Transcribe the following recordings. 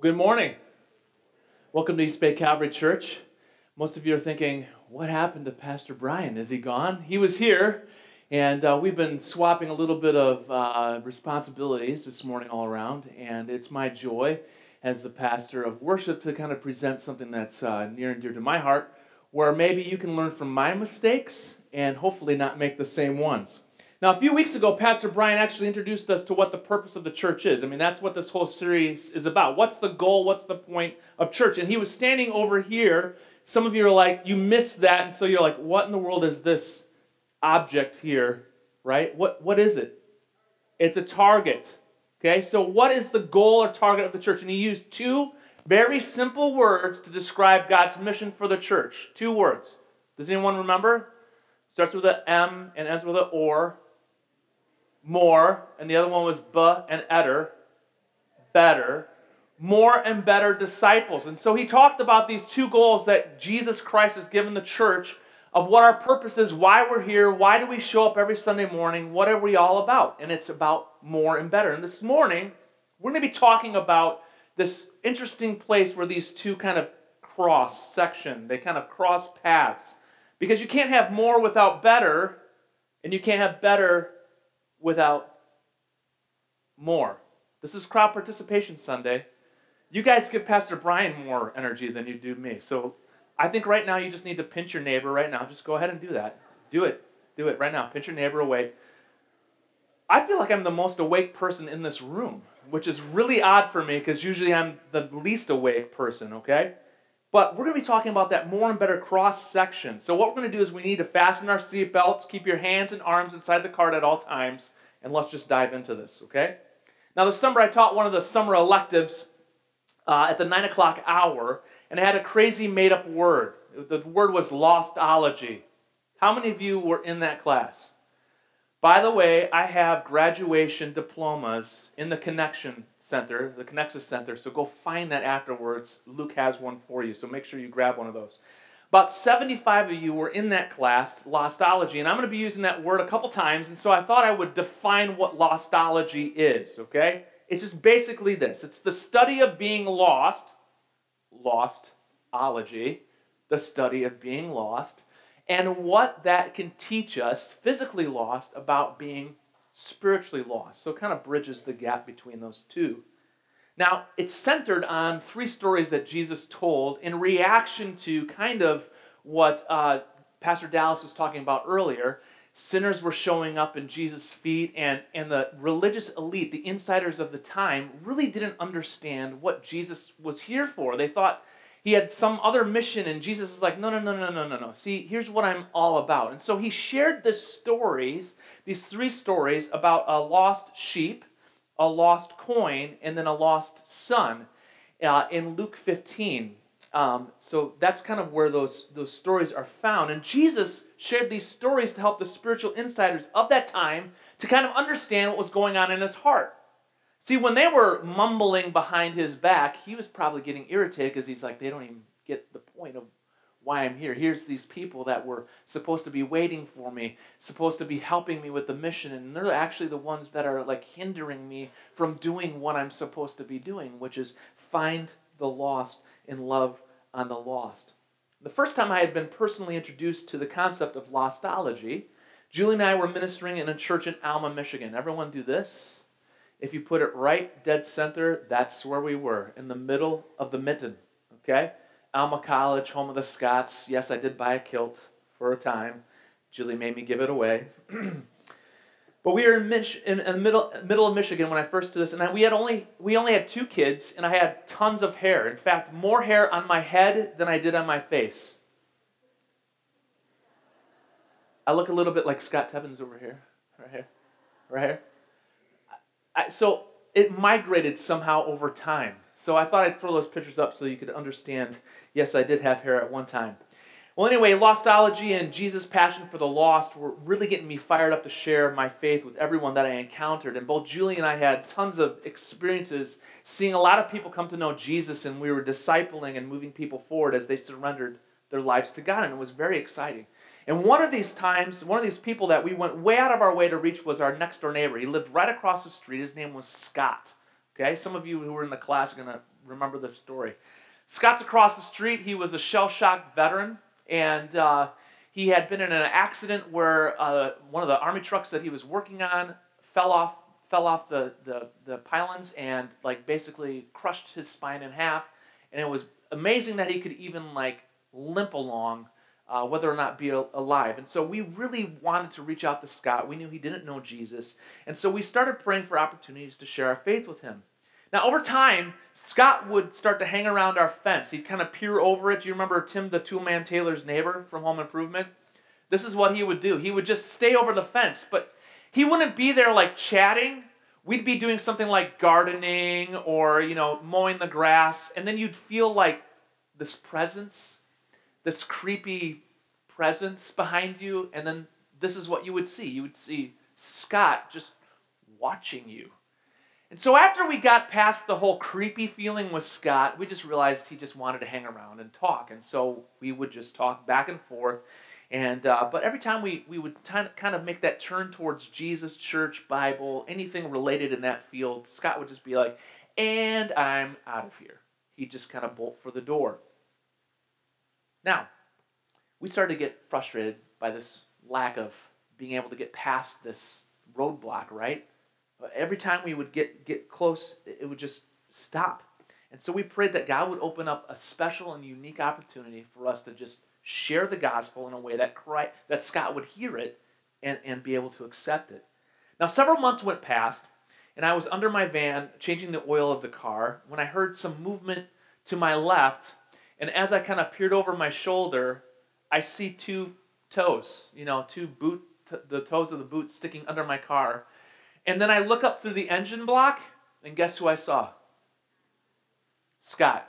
Good morning. Welcome to East Bay Calvary Church. Most of you are thinking, what happened to Pastor Brian? Is he gone? He was here, and uh, we've been swapping a little bit of uh, responsibilities this morning all around, and it's my joy as the pastor of worship to kind of present something that's uh, near and dear to my heart, where maybe you can learn from my mistakes and hopefully not make the same ones. Now, a few weeks ago, Pastor Brian actually introduced us to what the purpose of the church is. I mean, that's what this whole series is about. What's the goal? What's the point of church? And he was standing over here. Some of you are like, you missed that. And so you're like, what in the world is this object here, right? What, what is it? It's a target. Okay, so what is the goal or target of the church? And he used two very simple words to describe God's mission for the church. Two words. Does anyone remember? Starts with an M and ends with an or more, and the other one was b and eder, better, more and better disciples. And so he talked about these two goals that Jesus Christ has given the church of what our purpose is, why we're here, why do we show up every Sunday morning, what are we all about? And it's about more and better. And this morning, we're going to be talking about this interesting place where these two kind of cross section, they kind of cross paths. Because you can't have more without better, and you can't have better without more. This is crowd participation Sunday. You guys give Pastor Brian more energy than you do me. So I think right now you just need to pinch your neighbor right now. Just go ahead and do that. Do it. Do it right now. Pinch your neighbor awake. I feel like I'm the most awake person in this room, which is really odd for me because usually I'm the least awake person, okay? But we're going to be talking about that more and better cross section. So, what we're going to do is we need to fasten our seatbelts, keep your hands and arms inside the cart at all times, and let's just dive into this, okay? Now, this summer I taught one of the summer electives uh, at the 9 o'clock hour, and I had a crazy made up word. The word was lostology. How many of you were in that class? By the way, I have graduation diplomas in the Connection Center, the Connexus Center, so go find that afterwards. Luke has one for you, so make sure you grab one of those. About 75 of you were in that class, Lostology, and I'm going to be using that word a couple times, and so I thought I would define what Lostology is, okay? It's just basically this it's the study of being lost, lostology, the study of being lost and what that can teach us, physically lost, about being spiritually lost. So it kind of bridges the gap between those two. Now, it's centered on three stories that Jesus told in reaction to kind of what uh, Pastor Dallas was talking about earlier. Sinners were showing up in Jesus' feet, and, and the religious elite, the insiders of the time, really didn't understand what Jesus was here for. They thought he had some other mission, and Jesus is like, no, no, no, no, no, no, no. See, here's what I'm all about. And so he shared this stories, these three stories about a lost sheep, a lost coin, and then a lost son uh, in Luke 15. Um, so that's kind of where those, those stories are found. And Jesus shared these stories to help the spiritual insiders of that time to kind of understand what was going on in his heart. See, when they were mumbling behind his back, he was probably getting irritated because he's like, they don't even get the point of why I'm here. Here's these people that were supposed to be waiting for me, supposed to be helping me with the mission, and they're actually the ones that are like hindering me from doing what I'm supposed to be doing, which is find the lost and love on the lost. The first time I had been personally introduced to the concept of lostology, Julie and I were ministering in a church in Alma, Michigan. Everyone do this? If you put it right dead center, that's where we were, in the middle of the mitten. Okay? Alma College, home of the Scots. Yes, I did buy a kilt for a time. Julie made me give it away. but we were in, Mich- in, in, the middle, middle of Michigan when I first did this, and I, we had only we only had two kids, and I had tons of hair. In fact, more hair on my head than I did on my face. I look a little bit like Scott Tevins over here, right here, right here. So it migrated somehow over time. So I thought I'd throw those pictures up so you could understand. Yes, I did have hair at one time. Well, anyway, Lostology and Jesus' passion for the lost were really getting me fired up to share my faith with everyone that I encountered. And both Julie and I had tons of experiences seeing a lot of people come to know Jesus, and we were discipling and moving people forward as they surrendered their lives to God. And it was very exciting. And one of these times, one of these people that we went way out of our way to reach was our next door neighbor. He lived right across the street. His name was Scott. Okay, some of you who were in the class are going to remember this story. Scott's across the street. He was a shell shocked veteran, and uh, he had been in an accident where uh, one of the army trucks that he was working on fell off fell off the, the, the pylons and like basically crushed his spine in half. And it was amazing that he could even like limp along uh, whether or not be alive. And so we really wanted to reach out to Scott. We knew he didn't know Jesus. And so we started praying for opportunities to share our faith with him. Now, over time, Scott would start to hang around our fence. He'd kind of peer over it. Do you remember Tim the Toolman Taylor's neighbor from Home Improvement? This is what he would do. He would just stay over the fence, but he wouldn't be there like chatting. We'd be doing something like gardening or, you know, mowing the grass, and then you'd feel like this presence this creepy presence behind you, and then this is what you would see. You would see Scott just watching you. And so after we got past the whole creepy feeling with Scott, we just realized he just wanted to hang around and talk. And so we would just talk back and forth. And uh, but every time we, we would kind of make that turn towards Jesus, church, Bible, anything related in that field, Scott would just be like, and I'm out of here. He'd just kind of bolt for the door. Now, we started to get frustrated by this lack of being able to get past this roadblock, right? Every time we would get, get close, it would just stop. And so we prayed that God would open up a special and unique opportunity for us to just share the gospel in a way that, Christ, that Scott would hear it and, and be able to accept it. Now, several months went past, and I was under my van changing the oil of the car when I heard some movement to my left and as I kind of peered over my shoulder, I see two toes, you know, two boot, the toes of the boot sticking under my car. And then I look up through the engine block, and guess who I saw? Scott.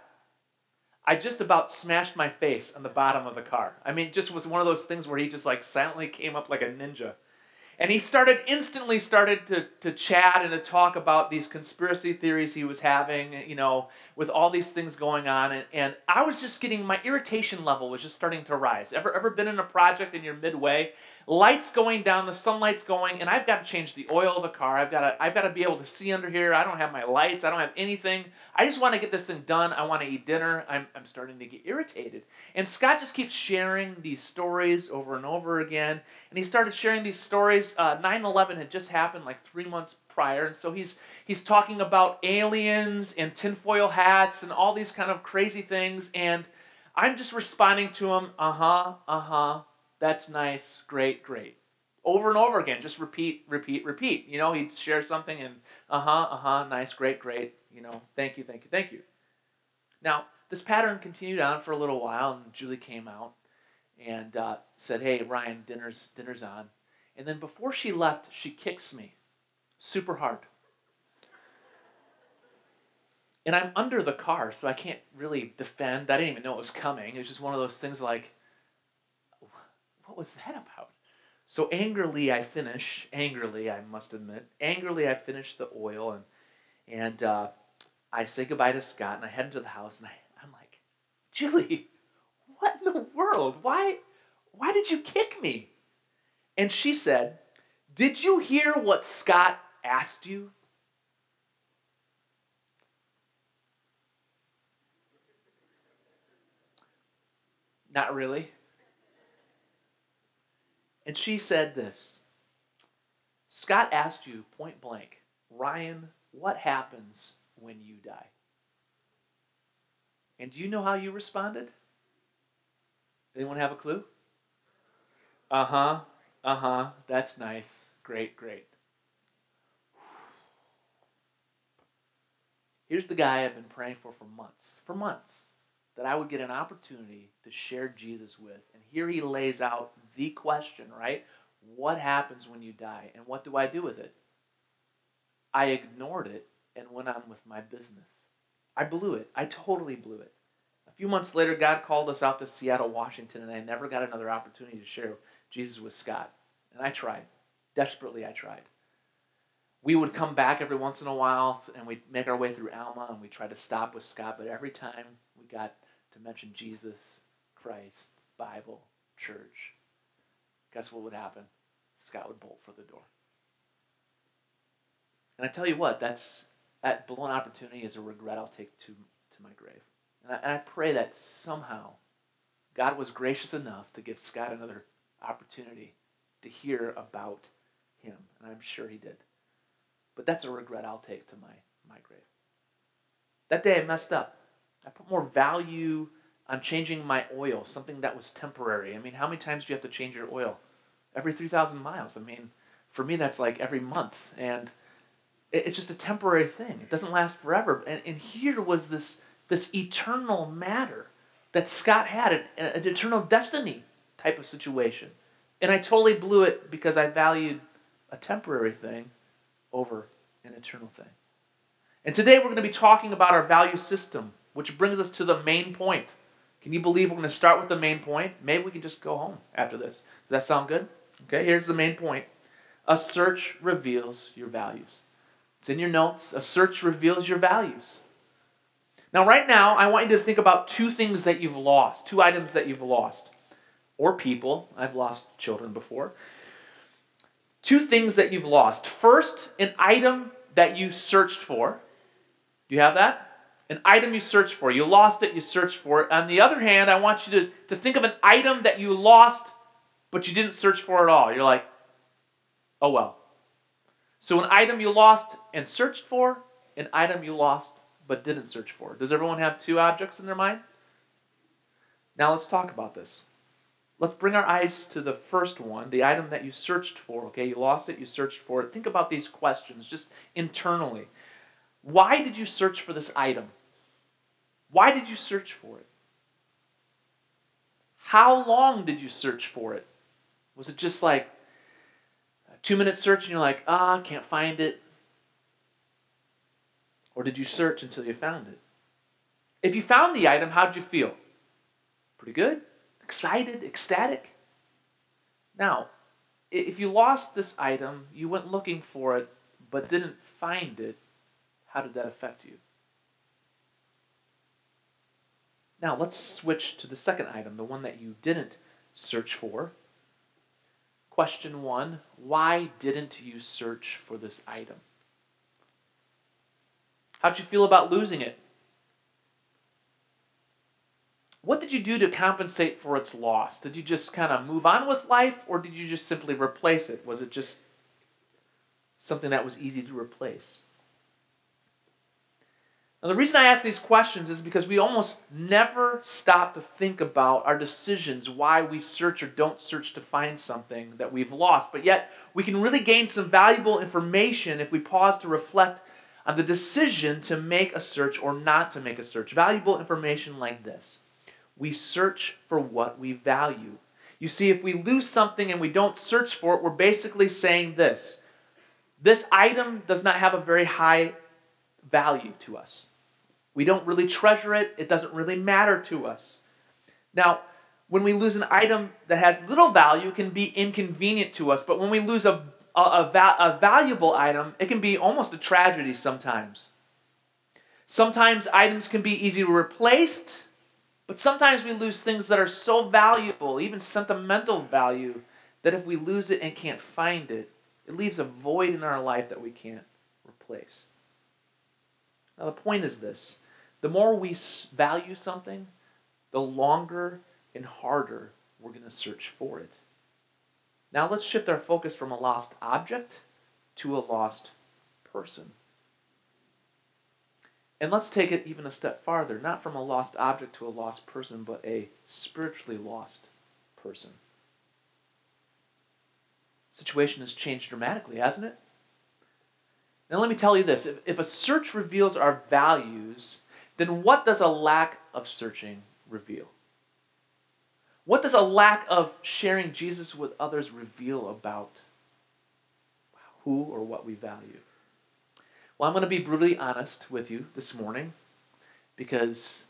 I just about smashed my face on the bottom of the car. I mean, it just was one of those things where he just like silently came up like a ninja. And he started instantly started to, to chat and to talk about these conspiracy theories he was having, you know, with all these things going on. And, and I was just getting my irritation level was just starting to rise. Ever ever been in a project and you're midway lights going down, the sunlight's going, and I've got to change the oil of the car. I've got to, I've got to be able to see under here. I don't have my lights. I don't have anything. I just want to get this thing done. I want to eat dinner. I'm, I'm starting to get irritated. And Scott just keeps sharing these stories over and over again. And he started sharing these stories. Uh, 9/11 had just happened like three months prior, and so he's he's talking about aliens and tinfoil hats and all these kind of crazy things. And I'm just responding to him, uh huh, uh huh that's nice. Great, great. Over and over again, just repeat, repeat, repeat. You know, he'd share something and uh huh, uh huh, nice, great, great. You know, thank you, thank you, thank you. Now, this pattern continued on for a little while, and Julie came out and uh, said, "Hey, Ryan, dinner's dinner's on." And then before she left, she kicks me super hard. And I'm under the car, so I can't really defend. I didn't even know it was coming. It was just one of those things like, what was that about? So angrily I finish, angrily I must admit, angrily I finish the oil and and uh, I say goodbye to Scott and I head into the house and I, I'm like, Julie, what in the world? Why why did you kick me? And she said, Did you hear what Scott asked you? Not really. And she said this Scott asked you point blank, Ryan, what happens when you die? And do you know how you responded? Anyone have a clue? Uh huh. Uh huh. That's nice. Great, great. Here's the guy I've been praying for for months. For months that I would get an opportunity to share Jesus with. And here he lays out the question, right? What happens when you die? And what do I do with it? I ignored it and went on with my business. I blew it. I totally blew it. A few months later, God called us out to Seattle, Washington, and I never got another opportunity to share Jesus with Scott. And I tried. Desperately, I tried. We would come back every once in a while and we'd make our way through Alma and we tried to stop with Scott, but every time we got to mention Jesus, Christ, Bible, church, guess what would happen? Scott would bolt for the door. And I tell you what, that's that blown opportunity is a regret I'll take to to my grave. And I, and I pray that somehow God was gracious enough to give Scott another opportunity to hear about him. And I'm sure he did. But that's a regret I'll take to my, my grave. That day I messed up. I put more value on changing my oil, something that was temporary. I mean, how many times do you have to change your oil? Every 3,000 miles. I mean, for me, that's like every month. And it's just a temporary thing. It doesn't last forever. And, and here was this, this eternal matter that Scott had, an, an eternal destiny type of situation. And I totally blew it because I valued a temporary thing over an eternal thing. And today we're going to be talking about our value system, which brings us to the main point. Can you believe we're going to start with the main point? Maybe we can just go home after this. Does that sound good? Okay, here's the main point. A search reveals your values. It's in your notes. A search reveals your values. Now, right now, I want you to think about two things that you've lost, two items that you've lost, or people. I've lost children before. Two things that you've lost. First, an item that you searched for. Do you have that? An item you searched for. You lost it, you searched for it. On the other hand, I want you to, to think of an item that you lost, but you didn't search for at all. You're like, oh well. So, an item you lost and searched for, an item you lost but didn't search for. Does everyone have two objects in their mind? Now, let's talk about this. Let's bring our eyes to the first one, the item that you searched for. Okay, you lost it, you searched for it. Think about these questions just internally. Why did you search for this item? Why did you search for it? How long did you search for it? Was it just like a two minute search and you're like, ah, can't find it? Or did you search until you found it? If you found the item, how'd you feel? Pretty good? Excited? Ecstatic? Now, if you lost this item, you went looking for it, but didn't find it, how did that affect you? Now, let's switch to the second item, the one that you didn't search for. Question one Why didn't you search for this item? How'd you feel about losing it? What did you do to compensate for its loss? Did you just kind of move on with life or did you just simply replace it? Was it just something that was easy to replace? Now, the reason I ask these questions is because we almost never stop to think about our decisions, why we search or don't search to find something that we've lost. But yet, we can really gain some valuable information if we pause to reflect on the decision to make a search or not to make a search. Valuable information like this. We search for what we value. You see, if we lose something and we don't search for it, we're basically saying this this item does not have a very high value to us. We don't really treasure it, it doesn't really matter to us. Now, when we lose an item that has little value, it can be inconvenient to us, but when we lose a a, a, a valuable item, it can be almost a tragedy sometimes. Sometimes items can be easily replaced, but sometimes we lose things that are so valuable, even sentimental value, that if we lose it and can't find it, it leaves a void in our life that we can't replace. Now, the point is this the more we value something, the longer and harder we're going to search for it. Now let's shift our focus from a lost object to a lost person. And let's take it even a step farther, not from a lost object to a lost person, but a spiritually lost person. Situation has changed dramatically, hasn't it? Now, let me tell you this if, if a search reveals our values, then what does a lack of searching reveal? What does a lack of sharing Jesus with others reveal about who or what we value? Well, I'm going to be brutally honest with you this morning because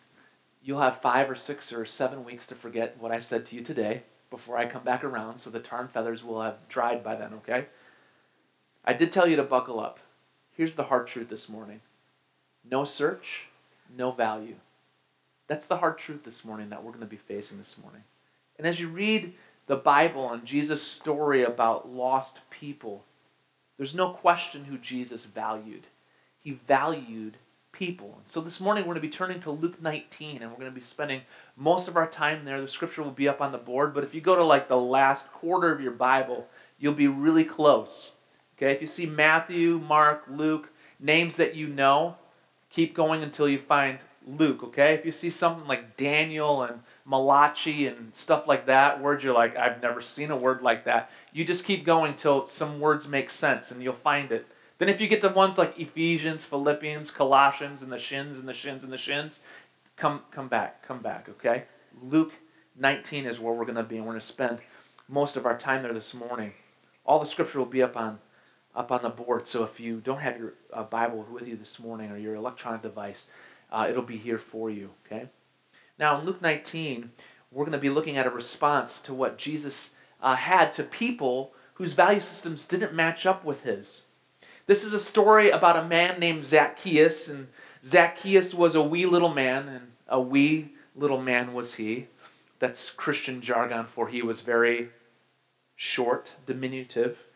you'll have five or six or seven weeks to forget what I said to you today before I come back around, so the tarn feathers will have dried by then, okay? I did tell you to buckle up. Here's the hard truth this morning no search, no value. That's the hard truth this morning that we're going to be facing this morning. And as you read the Bible and Jesus' story about lost people, there's no question who Jesus valued. He valued people. So this morning we're going to be turning to Luke 19 and we're going to be spending most of our time there. The scripture will be up on the board, but if you go to like the last quarter of your Bible, you'll be really close. Okay, if you see Matthew, Mark, Luke, names that you know, keep going until you find Luke, okay? If you see something like Daniel and Malachi and stuff like that, words you're like, I've never seen a word like that, you just keep going till some words make sense and you'll find it. Then if you get the ones like Ephesians, Philippians, Colossians, and the shins and the shins and the shins, come come back, come back, okay? Luke 19 is where we're going to be, and we're going to spend most of our time there this morning. All the scripture will be up on up on the board. So if you don't have your uh, Bible with you this morning or your electronic device, uh, it'll be here for you. Okay. Now in Luke 19, we're going to be looking at a response to what Jesus uh, had to people whose value systems didn't match up with his. This is a story about a man named Zacchaeus, and Zacchaeus was a wee little man, and a wee little man was he. That's Christian jargon for he was very short, diminutive.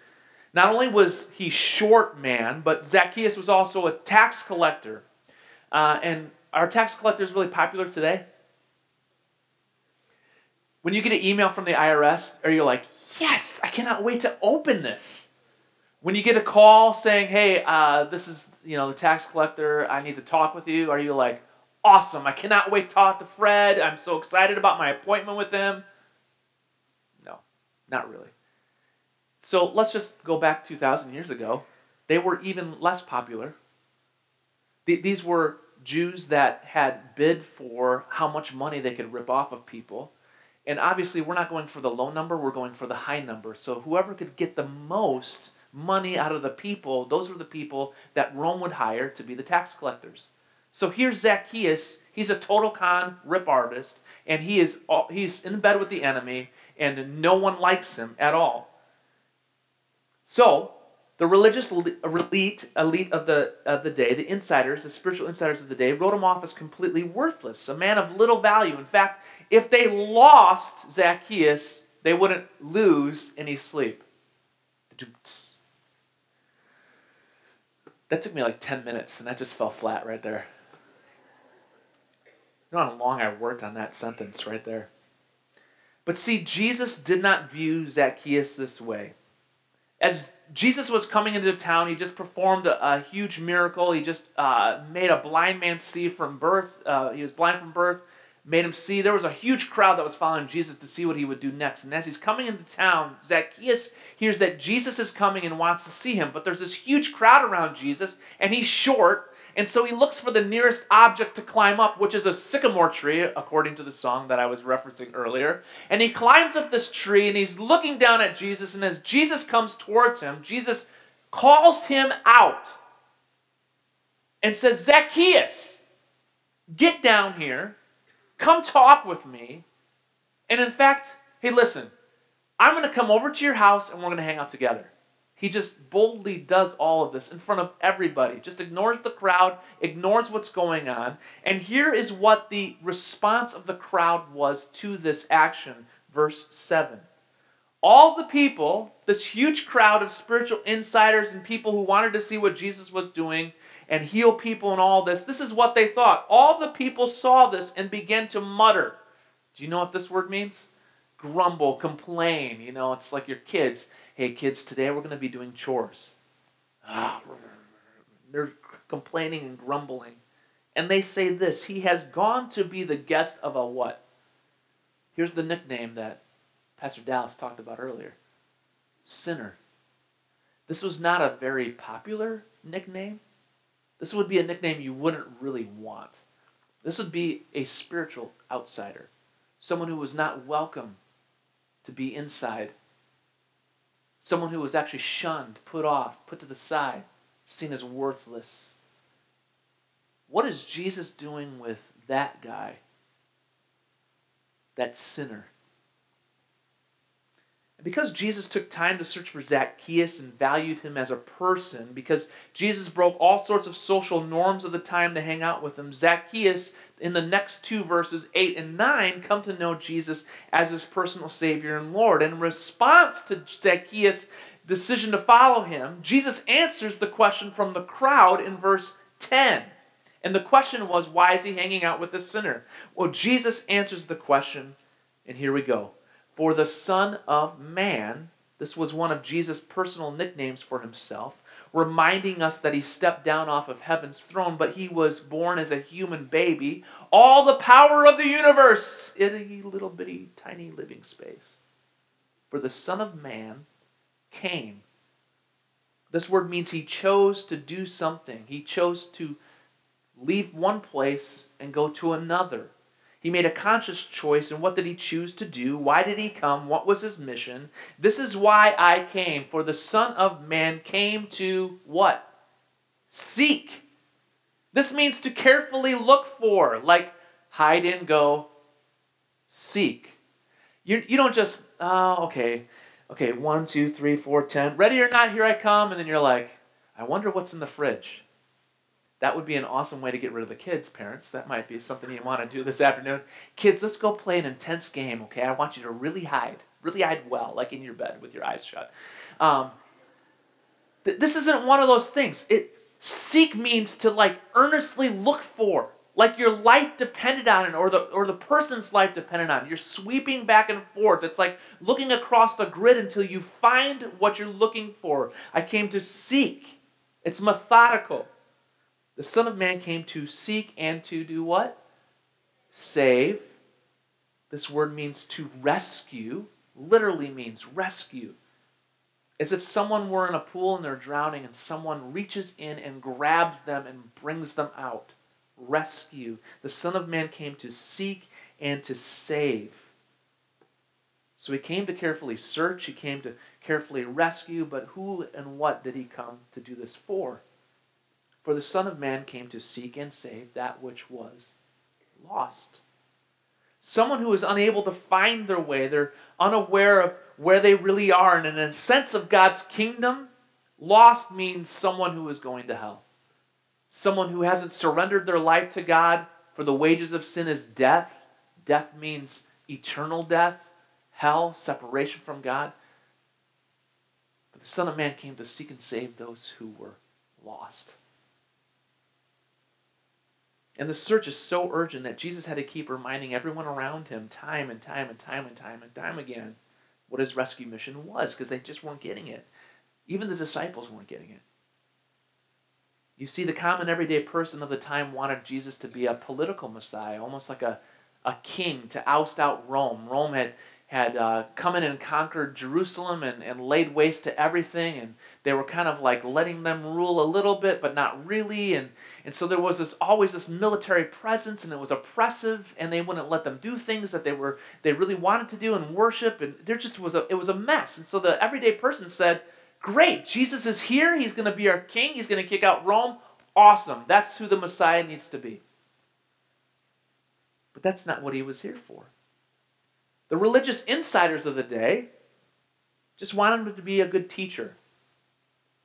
Not only was he short man, but Zacchaeus was also a tax collector. Uh, and are tax collectors really popular today? When you get an email from the IRS, are you like, yes, I cannot wait to open this? When you get a call saying, hey, uh, this is you know the tax collector, I need to talk with you, are you like, awesome, I cannot wait to talk to Fred, I'm so excited about my appointment with him? No, not really. So let's just go back 2,000 years ago. They were even less popular. These were Jews that had bid for how much money they could rip off of people. And obviously, we're not going for the low number, we're going for the high number. So whoever could get the most money out of the people, those were the people that Rome would hire to be the tax collectors. So here's Zacchaeus. He's a total con rip artist, and he is he's in bed with the enemy, and no one likes him at all. So, the religious elite, elite of the, of the day, the insiders, the spiritual insiders of the day, wrote him off as completely worthless, a man of little value. In fact, if they lost Zacchaeus, they wouldn't lose any sleep. That took me like 10 minutes, and that just fell flat right there. You know how long I worked on that sentence right there. But see, Jesus did not view Zacchaeus this way as Jesus was coming into town, he just performed a, a huge miracle. He just uh, made a blind man see from birth. Uh, he was blind from birth, made him see. There was a huge crowd that was following Jesus to see what he would do next. And as he's coming into town, Zacchaeus hears that Jesus is coming and wants to see him. But there's this huge crowd around Jesus, and he's short, and so he looks for the nearest object to climb up, which is a sycamore tree, according to the song that I was referencing earlier. And he climbs up this tree and he's looking down at Jesus. And as Jesus comes towards him, Jesus calls him out and says, Zacchaeus, get down here, come talk with me. And in fact, hey, listen, I'm going to come over to your house and we're going to hang out together. He just boldly does all of this in front of everybody, just ignores the crowd, ignores what's going on. And here is what the response of the crowd was to this action. Verse 7. All the people, this huge crowd of spiritual insiders and people who wanted to see what Jesus was doing and heal people and all this, this is what they thought. All the people saw this and began to mutter. Do you know what this word means? Grumble, complain. You know, it's like your kids hey, kids, today we're going to be doing chores. Ah, they're complaining and grumbling. And they say this He has gone to be the guest of a what? Here's the nickname that Pastor Dallas talked about earlier sinner. This was not a very popular nickname. This would be a nickname you wouldn't really want. This would be a spiritual outsider, someone who was not welcome to be inside Someone who was actually shunned, put off, put to the side, seen as worthless. What is Jesus doing with that guy? That sinner? because Jesus took time to search for Zacchaeus and valued him as a person, because Jesus broke all sorts of social norms of the time to hang out with him, Zacchaeus, in the next two verses, 8 and 9, come to know Jesus as his personal Savior and Lord. In response to Zacchaeus' decision to follow him, Jesus answers the question from the crowd in verse 10. And the question was, why is he hanging out with the sinner? Well, Jesus answers the question, and here we go. For the Son of Man, this was one of Jesus' personal nicknames for himself, reminding us that he stepped down off of heaven's throne, but he was born as a human baby. All the power of the universe in a little bitty, tiny living space. For the Son of Man came. This word means he chose to do something, he chose to leave one place and go to another. He made a conscious choice, and what did he choose to do? Why did he come? What was his mission? This is why I came. For the Son of Man came to what? Seek. This means to carefully look for, like hide and go, seek. You, you don't just, oh, okay, okay, one, two, three, four, ten, ready or not, here I come, and then you're like, I wonder what's in the fridge. That would be an awesome way to get rid of the kids, parents. That might be something you want to do this afternoon. Kids, let's go play an intense game, okay? I want you to really hide, really hide well, like in your bed with your eyes shut. Um, th- this isn't one of those things. It seek means to like earnestly look for, like your life depended on it, or the or the person's life depended on it. You're sweeping back and forth. It's like looking across the grid until you find what you're looking for. I came to seek. It's methodical. The Son of Man came to seek and to do what? Save. This word means to rescue, literally means rescue. As if someone were in a pool and they're drowning and someone reaches in and grabs them and brings them out. Rescue. The Son of Man came to seek and to save. So he came to carefully search, he came to carefully rescue, but who and what did he come to do this for? For the Son of Man came to seek and save that which was lost. Someone who is unable to find their way, they're unaware of where they really are, and in a sense of God's kingdom, lost means someone who is going to hell. Someone who hasn't surrendered their life to God, for the wages of sin is death. Death means eternal death, hell, separation from God. But the Son of Man came to seek and save those who were lost. And the search is so urgent that Jesus had to keep reminding everyone around him time and time and time and time and time again what his rescue mission was because they just weren't getting it. Even the disciples weren't getting it. You see, the common everyday person of the time wanted Jesus to be a political Messiah, almost like a, a king to oust out Rome. Rome had had uh, come in and conquered Jerusalem and, and laid waste to everything, and they were kind of like letting them rule a little bit, but not really. And, and so there was this always this military presence, and it was oppressive, and they wouldn't let them do things that they were they really wanted to do and worship, and there just was a it was a mess. And so the everyday person said, "Great, Jesus is here. He's going to be our king. He's going to kick out Rome. Awesome. That's who the Messiah needs to be." But that's not what he was here for. The religious insiders of the day just wanted him to be a good teacher.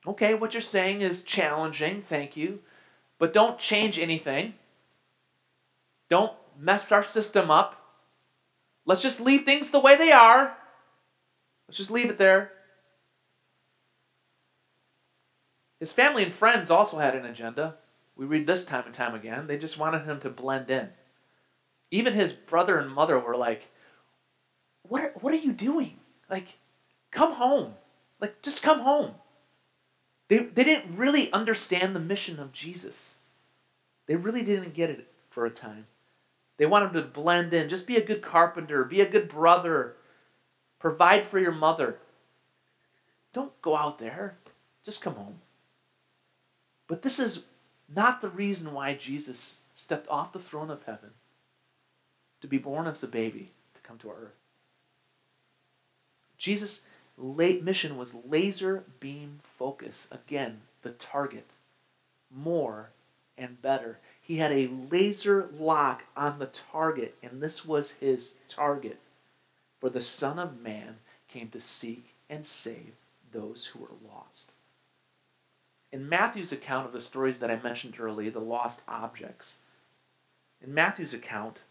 Okay, what you're saying is challenging, thank you, but don't change anything. Don't mess our system up. Let's just leave things the way they are. Let's just leave it there. His family and friends also had an agenda. We read this time and time again. They just wanted him to blend in. Even his brother and mother were like, what are, what are you doing? Like, come home. Like, just come home. They, they didn't really understand the mission of Jesus. They really didn't get it for a time. They wanted to blend in. Just be a good carpenter, be a good brother, provide for your mother. Don't go out there. Just come home. But this is not the reason why Jesus stepped off the throne of heaven to be born as a baby to come to our earth. Jesus' mission was laser beam focus. Again, the target. More and better. He had a laser lock on the target, and this was his target. For the Son of Man came to seek and save those who were lost. In Matthew's account of the stories that I mentioned earlier, the lost objects, in Matthew's account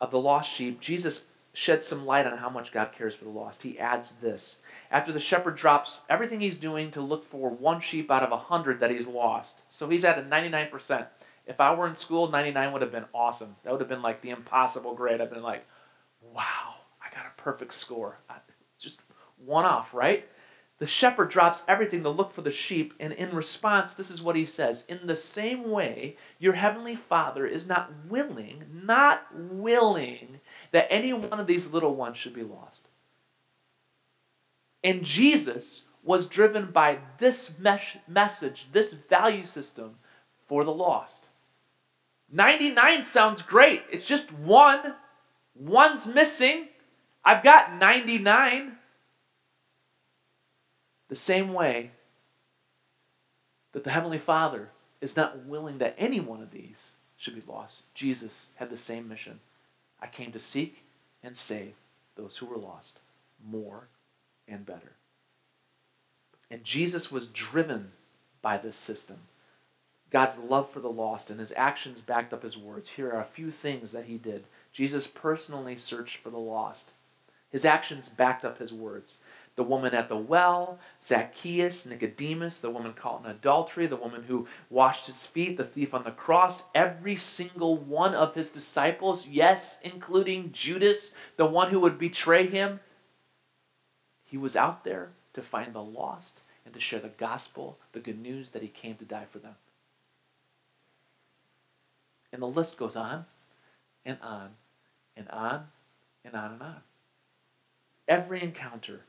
of the lost sheep, Jesus sheds some light on how much God cares for the lost. He adds this. After the shepherd drops everything he's doing to look for one sheep out of a hundred that he's lost, so he's at a 99%. If I were in school, 99 would have been awesome. That would have been like the impossible grade. I've been like, wow, I got a perfect score. Just one off, right? The shepherd drops everything to look for the sheep, and in response, this is what he says In the same way, your heavenly Father is not willing, not willing, that any one of these little ones should be lost. And Jesus was driven by this mes- message, this value system for the lost. 99 sounds great. It's just one. One's missing. I've got 99. The same way that the Heavenly Father is not willing that any one of these should be lost. Jesus had the same mission. I came to seek and save those who were lost more and better. And Jesus was driven by this system. God's love for the lost and his actions backed up his words. Here are a few things that he did. Jesus personally searched for the lost. His actions backed up his words the woman at the well, Zacchaeus, Nicodemus, the woman caught in adultery, the woman who washed his feet, the thief on the cross, every single one of his disciples, yes, including Judas, the one who would betray him. He was out there to find the lost and to share the gospel, the good news that he came to die for them. And the list goes on and on and on and on and on. Every encounter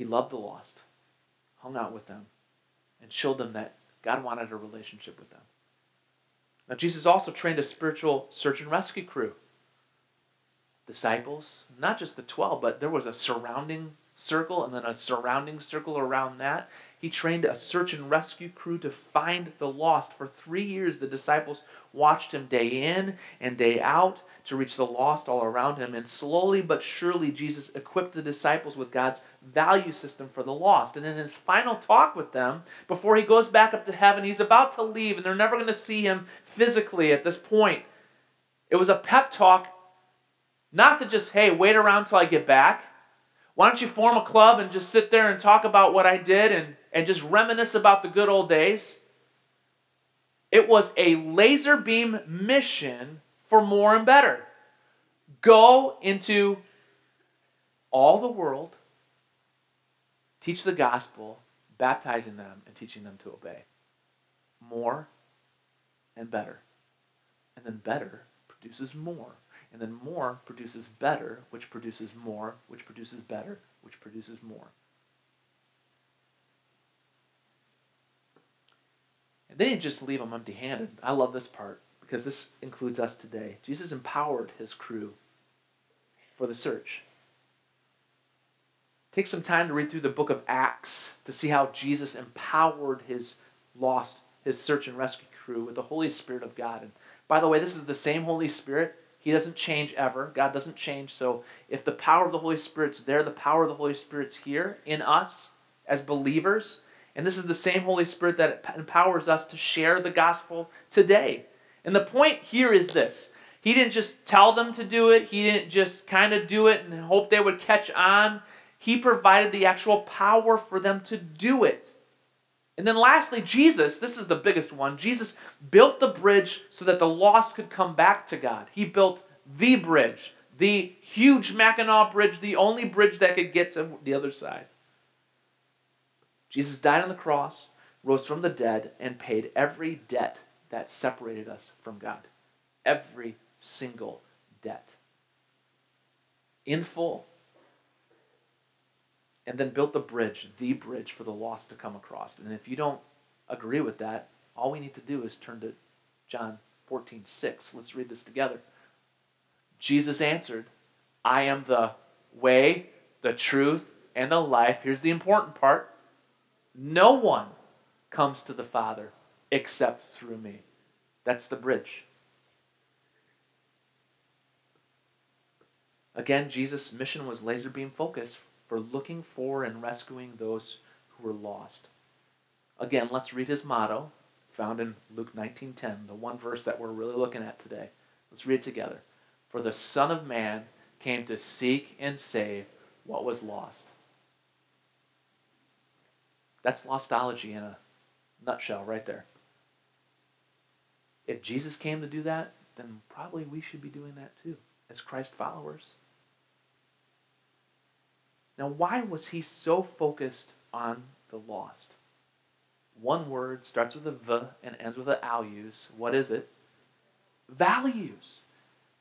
he loved the lost, hung out with them, and showed them that God wanted a relationship with them. Now, Jesus also trained a spiritual search and rescue crew. Disciples, not just the 12, but there was a surrounding circle and then a surrounding circle around that. He trained a search and rescue crew to find the lost. For three years, the disciples watched him day in and day out to reach the lost all around him. And slowly but surely, Jesus equipped the disciples with God's value system for the lost. And in his final talk with them, before he goes back up to heaven, he's about to leave, and they're never going to see him physically at this point. It was a pep talk, not to just, hey, wait around till I get back. Why don't you form a club and just sit there and talk about what I did and, and just reminisce about the good old days? It was a laser beam mission for more and better. Go into all the world, teach the gospel, baptizing them and teaching them to obey. More and better. And then better produces more. And then more produces better, which produces more, which produces better, which produces more. And they didn't just leave them empty handed. I love this part because this includes us today. Jesus empowered his crew for the search. Take some time to read through the book of Acts to see how Jesus empowered his lost, his search and rescue crew with the Holy Spirit of God. And by the way, this is the same Holy Spirit. He doesn't change ever. God doesn't change. So if the power of the Holy Spirit's there, the power of the Holy Spirit's here in us as believers. And this is the same Holy Spirit that empowers us to share the gospel today. And the point here is this He didn't just tell them to do it, He didn't just kind of do it and hope they would catch on. He provided the actual power for them to do it. And then lastly, Jesus, this is the biggest one. Jesus built the bridge so that the lost could come back to God. He built the bridge, the huge Mackinac Bridge, the only bridge that could get to the other side. Jesus died on the cross, rose from the dead, and paid every debt that separated us from God. Every single debt. In full. And then built the bridge, the bridge for the lost to come across. And if you don't agree with that, all we need to do is turn to John 14, 6. Let's read this together. Jesus answered, I am the way, the truth, and the life. Here's the important part no one comes to the Father except through me. That's the bridge. Again, Jesus' mission was laser beam focused for looking for and rescuing those who were lost. Again, let's read his motto found in Luke 19:10, the one verse that we're really looking at today. Let's read it together. For the Son of Man came to seek and save what was lost. That's lostology in a nutshell right there. If Jesus came to do that, then probably we should be doing that too as Christ followers. Now, why was he so focused on the lost? One word starts with a V and ends with a values. What is it? Values.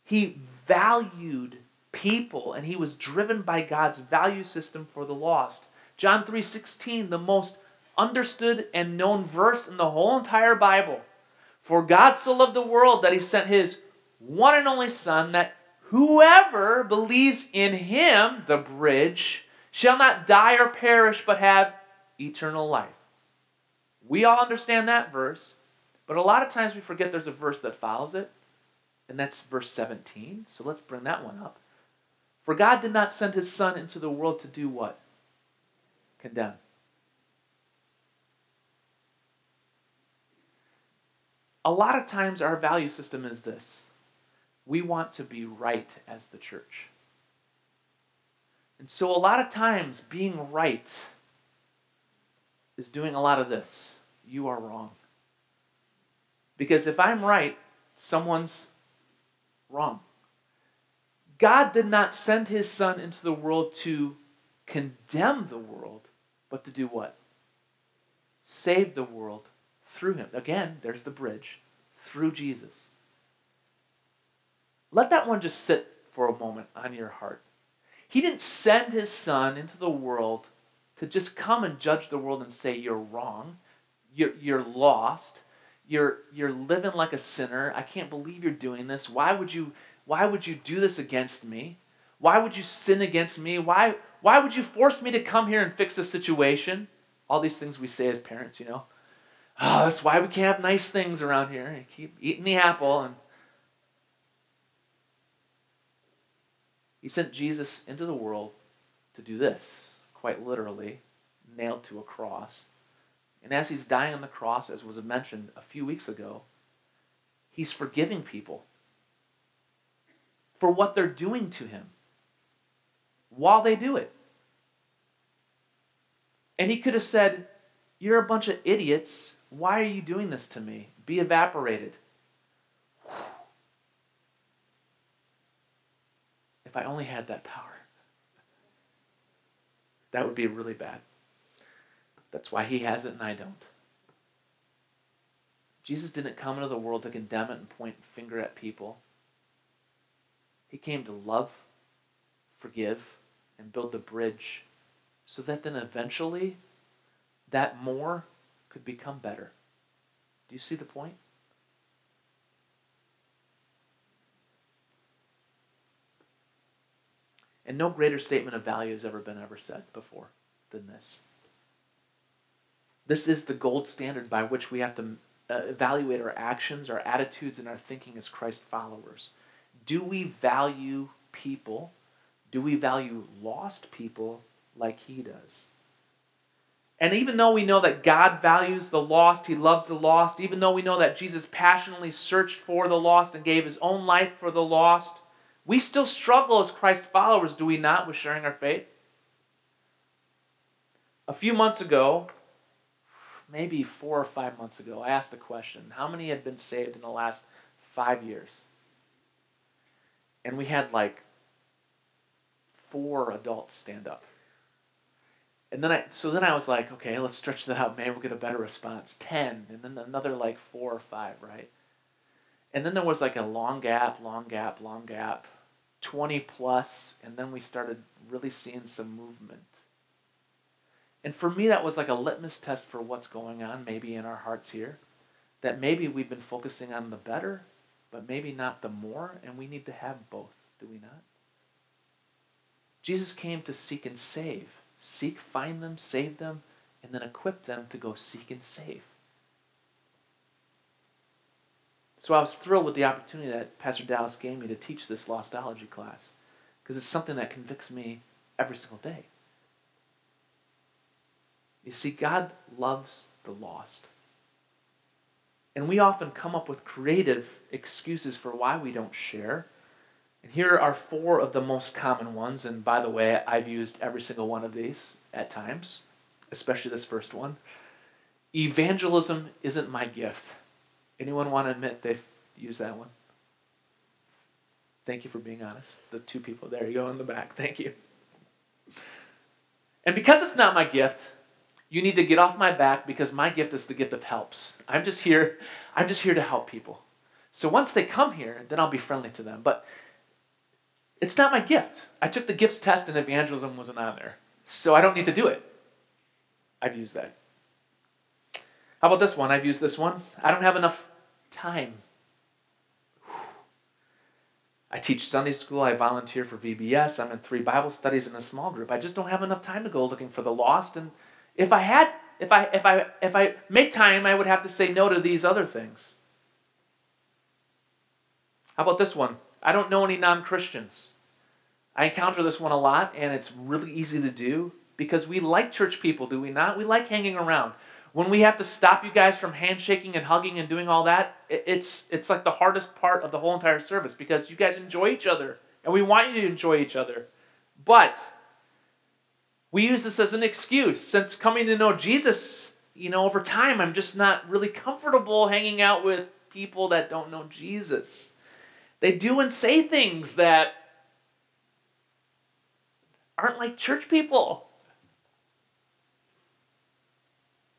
He valued people and he was driven by God's value system for the lost. John 3:16, the most understood and known verse in the whole entire Bible. For God so loved the world that he sent his one and only son that whoever believes in him, the bridge, shall not die or perish but have eternal life. We all understand that verse, but a lot of times we forget there's a verse that follows it, and that's verse 17. So let's bring that one up. For God did not send his Son into the world to do what? Condemn. A lot of times our value system is this we want to be right as the church. And so, a lot of times, being right is doing a lot of this. You are wrong. Because if I'm right, someone's wrong. God did not send his son into the world to condemn the world, but to do what? Save the world through him. Again, there's the bridge through Jesus. Let that one just sit for a moment on your heart. He didn't send his son into the world to just come and judge the world and say you're wrong, you're, you're lost, you're, you're living like a sinner. I can't believe you're doing this. Why would you, why would you do this against me? Why would you sin against me? Why, why would you force me to come here and fix the situation? All these things we say as parents, you know. Oh, that's why we can't have nice things around here. You keep eating the apple and He sent Jesus into the world to do this, quite literally, nailed to a cross. And as he's dying on the cross, as was mentioned a few weeks ago, he's forgiving people for what they're doing to him while they do it. And he could have said, You're a bunch of idiots. Why are you doing this to me? Be evaporated. If I only had that power, that would be really bad. That's why he has it and I don't. Jesus didn't come into the world to condemn it and point finger at people. He came to love, forgive, and build the bridge so that then eventually that more could become better. Do you see the point? And no greater statement of value has ever been ever said before than this. This is the gold standard by which we have to uh, evaluate our actions, our attitudes, and our thinking as Christ followers. Do we value people? Do we value lost people like he does? And even though we know that God values the lost, He loves the lost, even though we know that Jesus passionately searched for the lost and gave His own life for the lost, we still struggle as Christ followers, do we not, with sharing our faith? A few months ago, maybe four or five months ago, I asked a question How many had been saved in the last five years? And we had like four adults stand up. And then I, so then I was like, okay, let's stretch that out. Maybe we'll get a better response. Ten, and then another like four or five, right? And then there was like a long gap, long gap, long gap. 20 plus, and then we started really seeing some movement. And for me, that was like a litmus test for what's going on, maybe in our hearts here. That maybe we've been focusing on the better, but maybe not the more, and we need to have both, do we not? Jesus came to seek and save. Seek, find them, save them, and then equip them to go seek and save. So I was thrilled with the opportunity that Pastor Dallas gave me to teach this Lostology class because it's something that convicts me every single day. You see, God loves the lost. And we often come up with creative excuses for why we don't share. And here are four of the most common ones. And by the way, I've used every single one of these at times, especially this first one. Evangelism isn't my gift. Anyone want to admit they've used that one? Thank you for being honest. The two people there you go in the back. Thank you. And because it's not my gift, you need to get off my back because my gift is the gift of helps. I'm just here, I'm just here to help people. So once they come here, then I'll be friendly to them. But it's not my gift. I took the gifts test and evangelism wasn't on there. So I don't need to do it. I've used that. How about this one? I've used this one. I don't have enough time. I teach Sunday school. I volunteer for VBS. I'm in three Bible studies in a small group. I just don't have enough time to go looking for the lost. And if I had, if I, if I, if I make time, I would have to say no to these other things. How about this one? I don't know any non Christians. I encounter this one a lot, and it's really easy to do because we like church people, do we not? We like hanging around. When we have to stop you guys from handshaking and hugging and doing all that, it's, it's like the hardest part of the whole entire service because you guys enjoy each other, and we want you to enjoy each other. But we use this as an excuse. Since coming to know Jesus, you know, over time, I'm just not really comfortable hanging out with people that don't know Jesus. They do and say things that aren't like church people.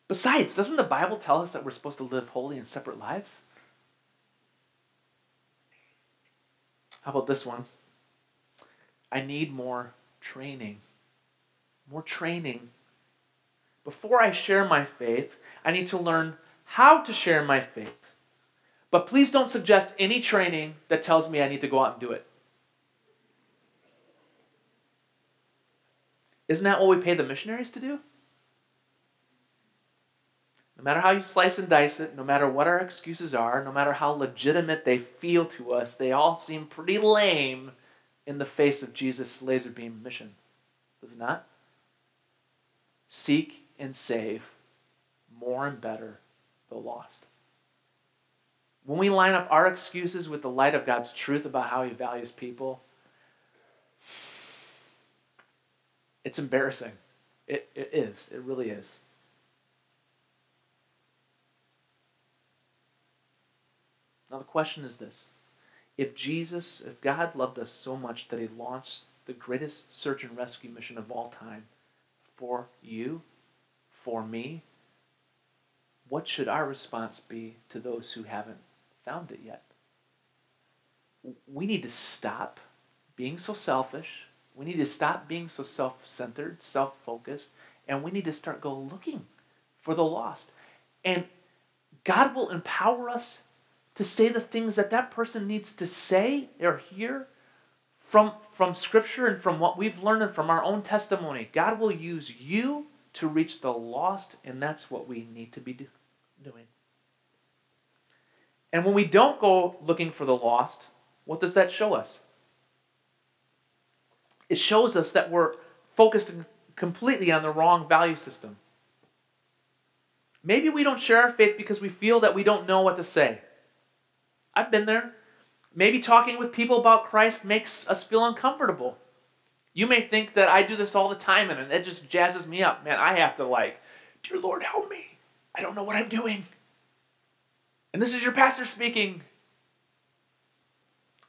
Besides, doesn't the Bible tell us that we're supposed to live holy and separate lives? How about this one? I need more training. More training. Before I share my faith, I need to learn how to share my faith. But please don't suggest any training that tells me I need to go out and do it. Isn't that what we pay the missionaries to do? No matter how you slice and dice it, no matter what our excuses are, no matter how legitimate they feel to us, they all seem pretty lame in the face of Jesus' laser beam mission. Does it not? Seek and save more and better the lost. When we line up our excuses with the light of God's truth about how He values people, it's embarrassing. It, it is. It really is. Now, the question is this If Jesus, if God loved us so much that He launched the greatest search and rescue mission of all time for you, for me, what should our response be to those who haven't found it yet? We need to stop being so selfish. We need to stop being so self centered, self focused, and we need to start go looking for the lost. And God will empower us to say the things that that person needs to say or hear from, from Scripture and from what we've learned and from our own testimony. God will use you to reach the lost, and that's what we need to be do, doing. And when we don't go looking for the lost, what does that show us? It shows us that we're focused completely on the wrong value system. Maybe we don't share our faith because we feel that we don't know what to say. I've been there. Maybe talking with people about Christ makes us feel uncomfortable. You may think that I do this all the time and it just jazzes me up. Man, I have to like, Dear Lord, help me. I don't know what I'm doing. And this is your pastor speaking.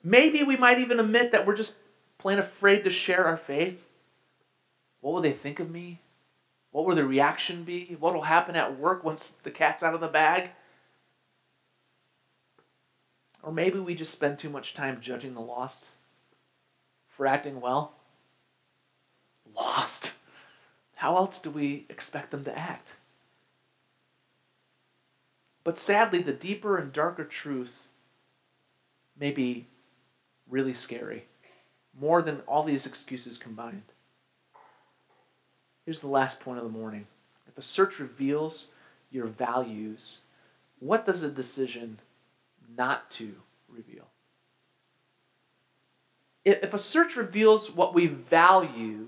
Maybe we might even admit that we're just plain afraid to share our faith. What will they think of me? What will the reaction be? What will happen at work once the cat's out of the bag? Or maybe we just spend too much time judging the lost for acting well. Lost. How else do we expect them to act? But sadly, the deeper and darker truth may be really scary, more than all these excuses combined. Here's the last point of the morning. If a search reveals your values, what does a decision not to reveal. If a search reveals what we value,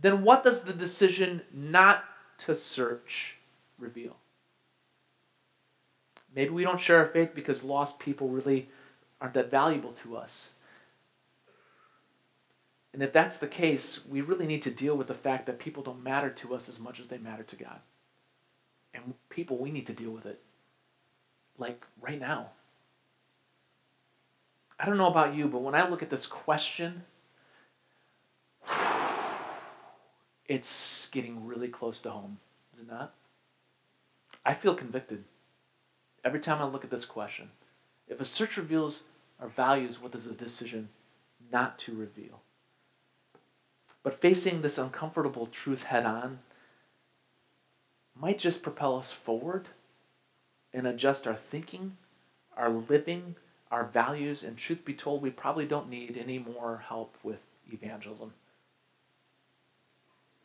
then what does the decision not to search reveal? Maybe we don't share our faith because lost people really aren't that valuable to us. And if that's the case, we really need to deal with the fact that people don't matter to us as much as they matter to God. And people, we need to deal with it. like right now. I don't know about you, but when I look at this question, it's getting really close to home, is it not? I feel convicted every time I look at this question. If a search reveals our values, what is a decision not to reveal? But facing this uncomfortable truth head on might just propel us forward and adjust our thinking, our living, our values, and truth be told, we probably don't need any more help with evangelism.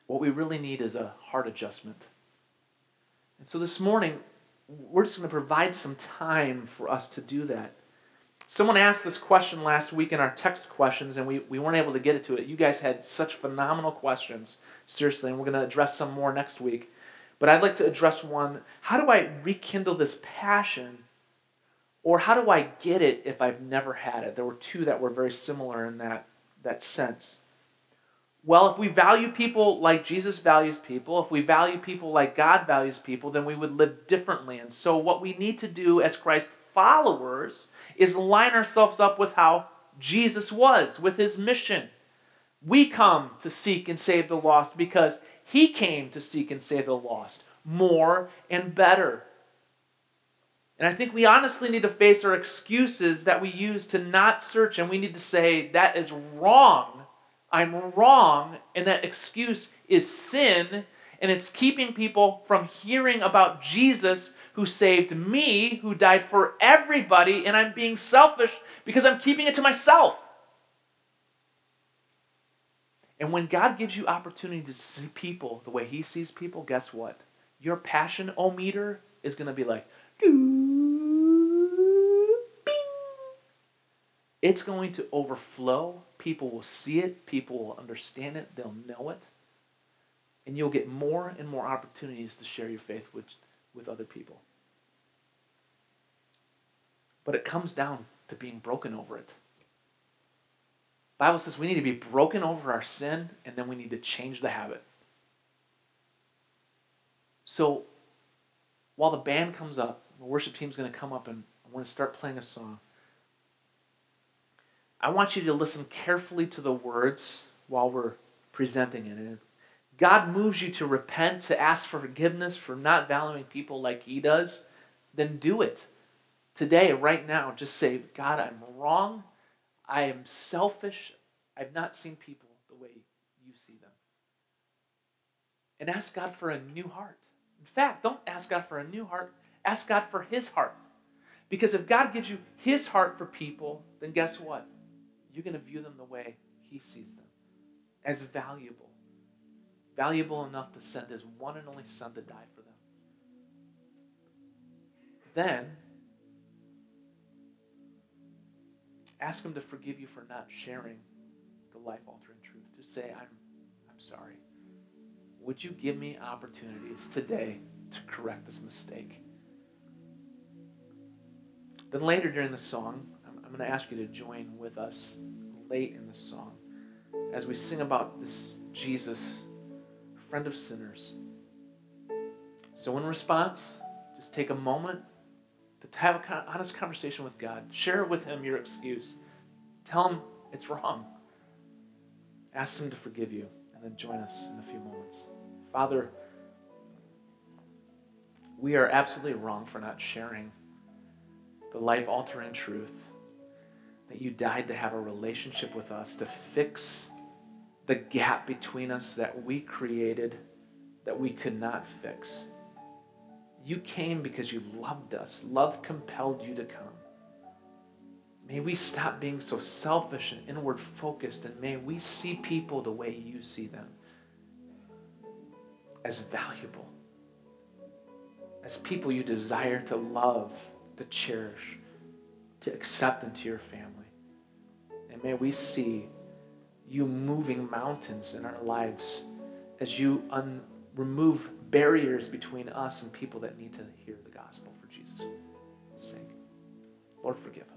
What we really need is a heart adjustment. And so this morning, we're just going to provide some time for us to do that. Someone asked this question last week in our text questions, and we, we weren't able to get it to it. You guys had such phenomenal questions, seriously, and we're going to address some more next week. But I'd like to address one how do I rekindle this passion, or how do I get it if I've never had it? There were two that were very similar in that, that sense. Well, if we value people like Jesus values people, if we value people like God values people, then we would live differently. And so, what we need to do as Christ followers is line ourselves up with how Jesus was, with his mission. We come to seek and save the lost because he came to seek and save the lost more and better. And I think we honestly need to face our excuses that we use to not search, and we need to say, that is wrong. I'm wrong, and that excuse is sin, and it's keeping people from hearing about Jesus who saved me, who died for everybody, and I'm being selfish because I'm keeping it to myself. And when God gives you opportunity to see people the way He sees people, guess what? Your passion o meter is going to be like, it's going to overflow. People will see it, people will understand it, they'll know it. And you'll get more and more opportunities to share your faith with, with other people. But it comes down to being broken over it. Bible says we need to be broken over our sin and then we need to change the habit. So while the band comes up, the worship team's going to come up and we're going to start playing a song. I want you to listen carefully to the words while we're presenting it. And God moves you to repent, to ask for forgiveness for not valuing people like He does, then do it. Today, right now, just say, God, I'm wrong. I am selfish. I've not seen people the way you see them. And ask God for a new heart. In fact, don't ask God for a new heart, ask God for His heart. Because if God gives you His heart for people, then guess what? You're going to view them the way He sees them as valuable. Valuable enough to send His one and only Son to die for them. Then, ask Him to forgive you for not sharing the life altering truth. Just say, I'm, I'm sorry. Would you give me opportunities today to correct this mistake? Then later during the song, I'm, going to ask you to join with us late in the song as we sing about this Jesus, friend of sinners. So, in response, just take a moment to have an honest conversation with God. Share with Him your excuse. Tell Him it's wrong. Ask Him to forgive you, and then join us in a few moments. Father, we are absolutely wrong for not sharing the life altering truth that you died to have a relationship with us, to fix the gap between us that we created that we could not fix. You came because you loved us. Love compelled you to come. May we stop being so selfish and inward focused, and may we see people the way you see them as valuable, as people you desire to love, to cherish, to accept into your family. May we see you moving mountains in our lives as you un- remove barriers between us and people that need to hear the gospel for Jesus' sake. Lord, forgive.